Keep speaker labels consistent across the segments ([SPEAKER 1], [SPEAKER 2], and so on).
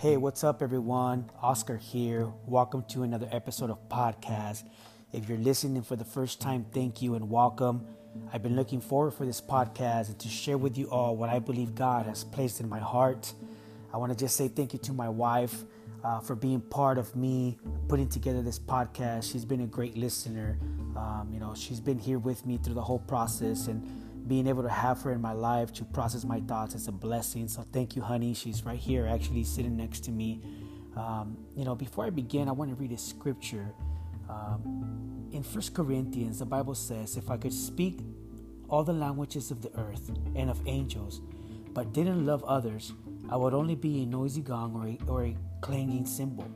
[SPEAKER 1] Hey, what's up, everyone? Oscar here. Welcome to another episode of podcast. If you're listening for the first time, thank you and welcome. I've been looking forward for this podcast and to share with you all what I believe God has placed in my heart. I want to just say thank you to my wife uh, for being part of me putting together this podcast. She's been a great listener. Um, you know, she's been here with me through the whole process and being able to have her in my life to process my thoughts is a blessing. So thank you, honey. She's right here, actually sitting next to me. Um, you know, before I begin, I want to read a scripture. Um, in First Corinthians, the Bible says, "If I could speak all the languages of the earth and of angels, but didn't love others, I would only be a noisy gong or a, or a clanging cymbal.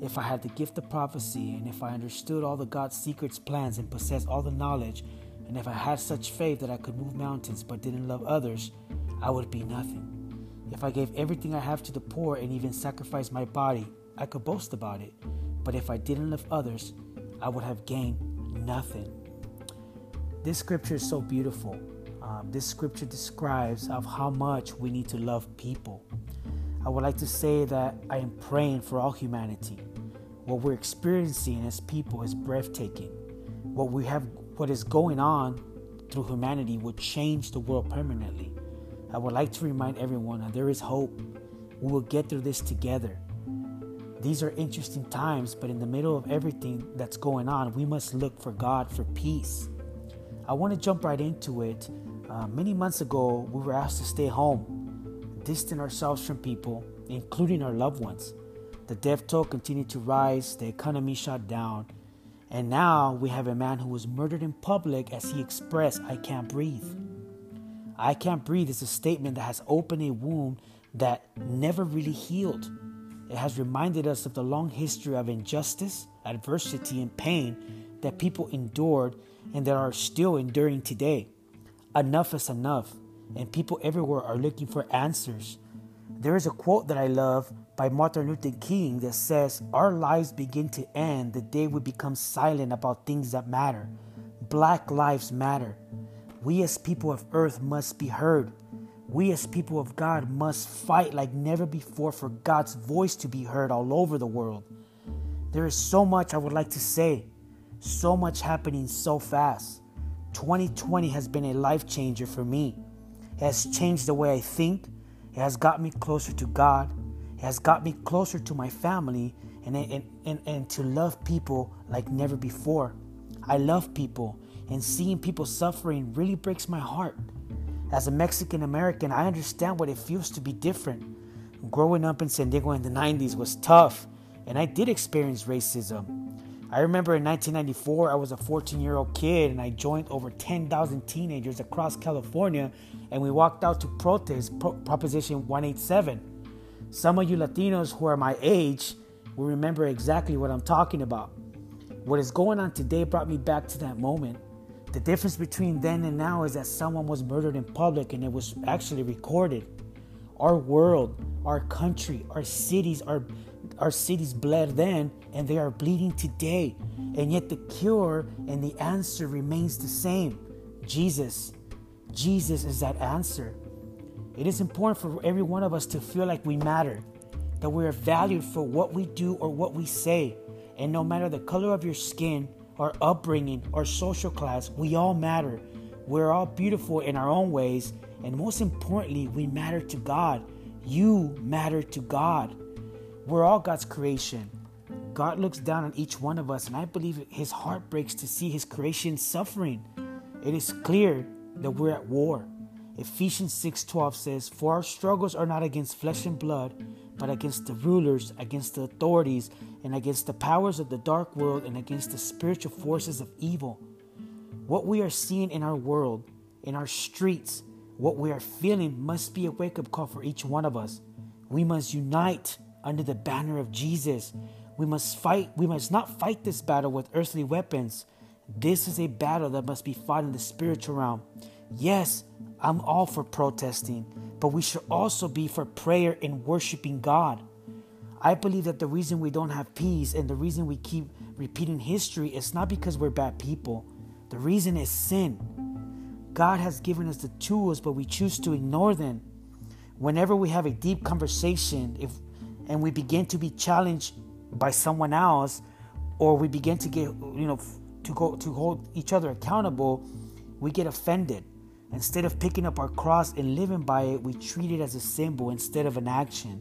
[SPEAKER 1] If I had the gift of prophecy, and if I understood all the God's secrets, plans, and possessed all the knowledge, and if I had such faith that I could move mountains but didn't love others, I would be nothing. If I gave everything I have to the poor and even sacrificed my body, I could boast about it. But if I didn't love others, I would have gained nothing. This scripture is so beautiful. Um, this scripture describes of how much we need to love people. I would like to say that I am praying for all humanity. What we're experiencing as people is breathtaking. What we have, what is going on through humanity will change the world permanently. I would like to remind everyone that there is hope. We will get through this together. These are interesting times, but in the middle of everything that's going on, we must look for God for peace. I want to jump right into it uh, many months ago, we were asked to stay home, distant ourselves from people, including our loved ones. The death toll continued to rise, the economy shut down, and now we have a man who was murdered in public as he expressed, I can't breathe. I can't breathe is a statement that has opened a wound that never really healed. It has reminded us of the long history of injustice, adversity, and pain that people endured and that are still enduring today enough is enough, and people everywhere are looking for answers. There is a quote that I love by Martin Luther King that says, Our lives begin to end the day we become silent about things that matter. Black lives matter. We as people of earth must be heard. We as people of God must fight like never before for God's voice to be heard all over the world. There is so much I would like to say, so much happening so fast. 2020 has been a life changer for me. It has changed the way I think. It has got me closer to God. Has got me closer to my family and, and, and, and to love people like never before. I love people, and seeing people suffering really breaks my heart. As a Mexican American, I understand what it feels to be different. Growing up in San Diego in the 90s was tough, and I did experience racism. I remember in 1994, I was a 14 year old kid and I joined over 10,000 teenagers across California and we walked out to protest Pro- Proposition 187. Some of you Latinos who are my age will remember exactly what I'm talking about. What is going on today brought me back to that moment. The difference between then and now is that someone was murdered in public and it was actually recorded. Our world, our country, our cities are our cities bled then and they are bleeding today. And yet the cure and the answer remains the same Jesus. Jesus is that answer. It is important for every one of us to feel like we matter, that we are valued for what we do or what we say. And no matter the color of your skin, our upbringing, our social class, we all matter. We're all beautiful in our own ways. And most importantly, we matter to God. You matter to God. We're all God's creation. God looks down on each one of us, and I believe his heart breaks to see his creation suffering. It is clear that we're at war. Ephesians 6:12 says, "For our struggles are not against flesh and blood, but against the rulers, against the authorities, and against the powers of the dark world, and against the spiritual forces of evil." What we are seeing in our world, in our streets, what we are feeling must be a wake-up call for each one of us. We must unite under the banner of Jesus. We must fight, we must not fight this battle with earthly weapons. This is a battle that must be fought in the spiritual realm. Yes, I'm all for protesting, but we should also be for prayer and worshiping God. I believe that the reason we don't have peace and the reason we keep repeating history is not because we're bad people. The reason is sin. God has given us the tools, but we choose to ignore them. Whenever we have a deep conversation, if and we begin to be challenged by someone else or we begin to get you know to go to hold each other accountable we get offended instead of picking up our cross and living by it we treat it as a symbol instead of an action.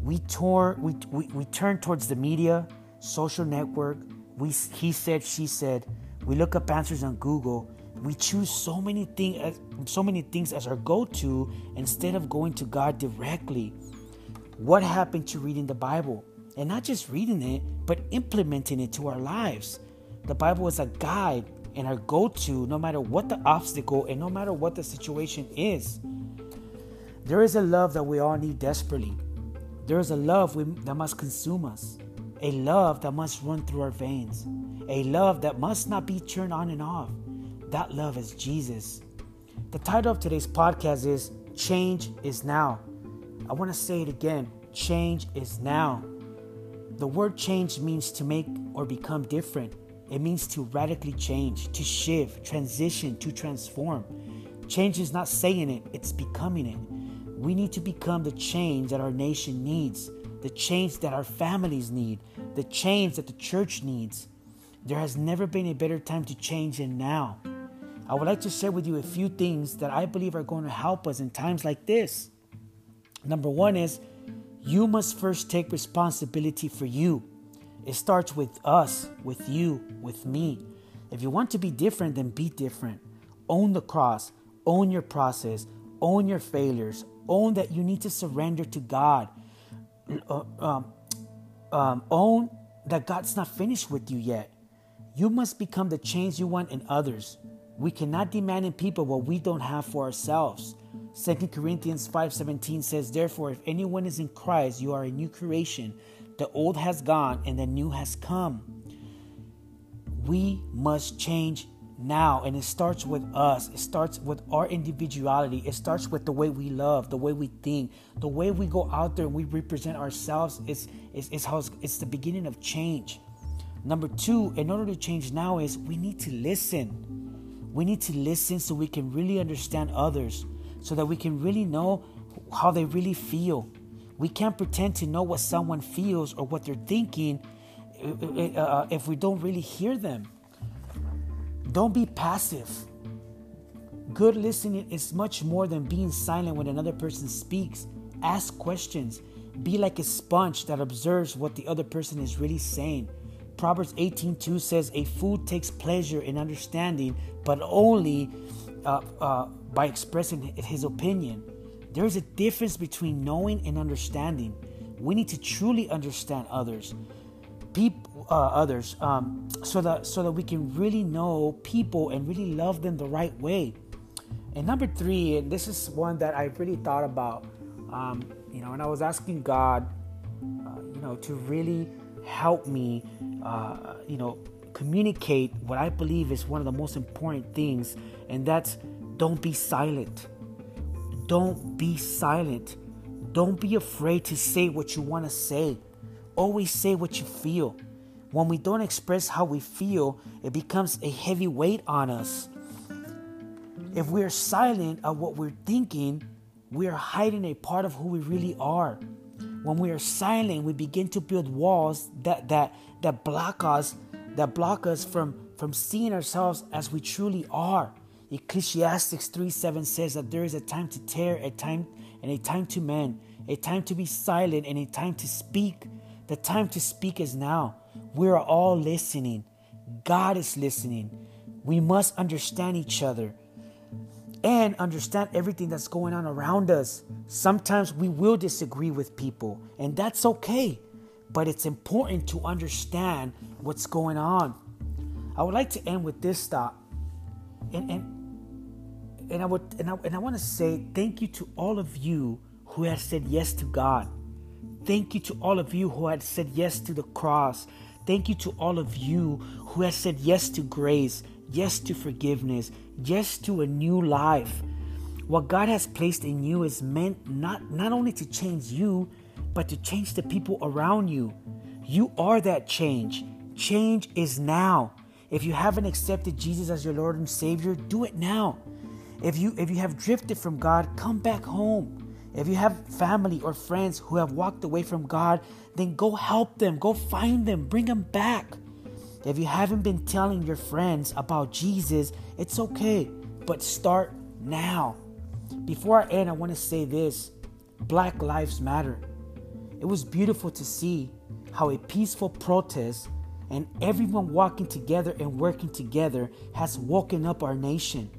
[SPEAKER 1] We tore we, we, we turn towards the media social network. We he said she said. We look up answers on google. We choose so many things so many things as our go-to instead of going to god directly. What happened to reading the bible? And not just reading it but implementing it to our lives. The bible is a guide and our go-to no matter what the obstacle and no matter what the situation is there is a love that we all need desperately there is a love we, that must consume us a love that must run through our veins a love that must not be turned on and off that love is Jesus. The title of today's podcast is Change is Now. I want to say it again change is now. The word change means to make or become different. It means to radically change, to shift, transition, to transform. Change is not saying it, it's becoming it. We need to become the change that our nation needs, the change that our families need, the change that the church needs. There has never been a better time to change than now. I would like to share with you a few things that I believe are going to help us in times like this. Number one is you must first take responsibility for you. It starts with us, with you, with me. If you want to be different, then be different. Own the cross, own your process, own your failures, own that you need to surrender to God. Uh, um, um, own that God's not finished with you yet. You must become the change you want in others. We cannot demand in people what we don't have for ourselves. 2 Corinthians 5:17 says, "Therefore, if anyone is in Christ, you are a new creation. The old has gone and the new has come." We must change now, and it starts with us. It starts with our individuality. It starts with the way we love, the way we think, the way we go out there and we represent ourselves. It's, it's, it's, how it's, it's the beginning of change. Number two, in order to change now, is we need to listen. We need to listen so we can really understand others, so that we can really know how they really feel. We can't pretend to know what someone feels or what they're thinking uh, uh, uh, if we don't really hear them. Don't be passive. Good listening is much more than being silent when another person speaks. Ask questions. Be like a sponge that observes what the other person is really saying. Proverbs 18:2 says, "A fool takes pleasure in understanding, but only uh, uh, by expressing his opinion." There is a difference between knowing and understanding. We need to truly understand others, people, uh, others, um, so that so that we can really know people and really love them the right way. And number three, and this is one that I really thought about, um, you know, and I was asking God, uh, you know, to really help me uh, you know, communicate what I believe is one of the most important things, and that's don't be silent. Don't be silent. Don't be afraid to say what you want to say. Always say what you feel. When we don't express how we feel, it becomes a heavy weight on us. If we are silent of what we're thinking, we are hiding a part of who we really are. When we are silent, we begin to build walls that that that block us, that block us from from seeing ourselves as we truly are. Ecclesiastes 3 7 says that there is a time to tear, a time and a time to mend, a time to be silent, and a time to speak. The time to speak is now. We are all listening. God is listening. We must understand each other and understand everything that's going on around us. Sometimes we will disagree with people, and that's okay, but it's important to understand what's going on. I would like to end with this thought. And, and and I would and I, and I want to say thank you to all of you who have said yes to God. Thank you to all of you who had said yes to the cross. Thank you to all of you who have said yes to grace yes to forgiveness, yes to a new life. What God has placed in you is meant not, not only to change you, but to change the people around you. You are that change. Change is now. If you haven't accepted Jesus as your Lord and Savior, do it now. If you if you have drifted from God, come back home. If you have family or friends who have walked away from God, then go help them, go find them, bring them back. If you haven't been telling your friends about Jesus, it's okay, but start now. Before I end, I want to say this Black Lives Matter. It was beautiful to see how a peaceful protest and everyone walking together and working together has woken up our nation.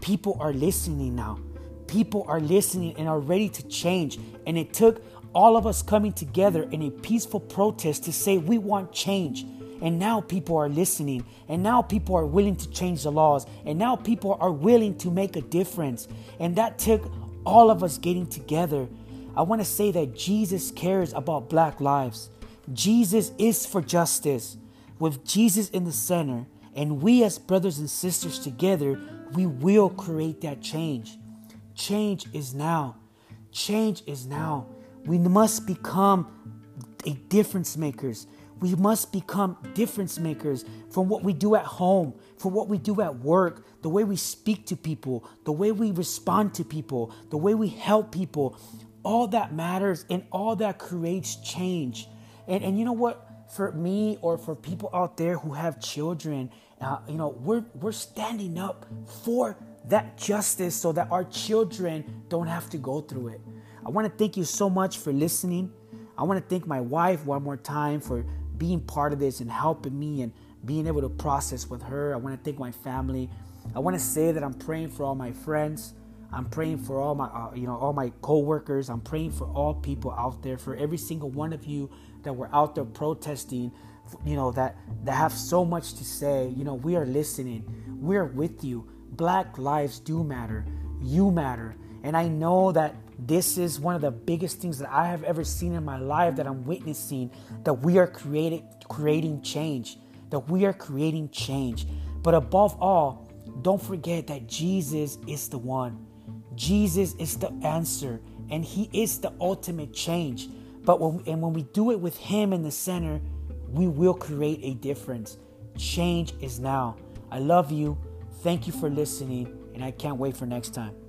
[SPEAKER 1] People are listening now. People are listening and are ready to change. And it took all of us coming together in a peaceful protest to say we want change. And now people are listening. And now people are willing to change the laws. And now people are willing to make a difference. And that took all of us getting together. I want to say that Jesus cares about black lives. Jesus is for justice. With Jesus in the center, and we as brothers and sisters together, we will create that change. Change is now. Change is now. We must become a difference makers. We must become difference makers from what we do at home, from what we do at work, the way we speak to people, the way we respond to people, the way we help people. All that matters and all that creates change. And, and you know what? For me or for people out there who have children, uh, you know, we're, we're standing up for that justice so that our children don't have to go through it. I want to thank you so much for listening. I want to thank my wife one more time for being part of this and helping me and being able to process with her. I want to thank my family. I want to say that I'm praying for all my friends. I'm praying for all my, uh, you know, all my coworkers. I'm praying for all people out there, for every single one of you that were out there protesting, you know, that that have so much to say. You know, we are listening. We're with you. Black lives do matter. You matter. And I know that this is one of the biggest things that I have ever seen in my life that I'm witnessing that we are creating creating change, that we are creating change. But above all, don't forget that Jesus is the one. Jesus is the answer and he is the ultimate change. But when and when we do it with him in the center, we will create a difference. Change is now. I love you. Thank you for listening and I can't wait for next time.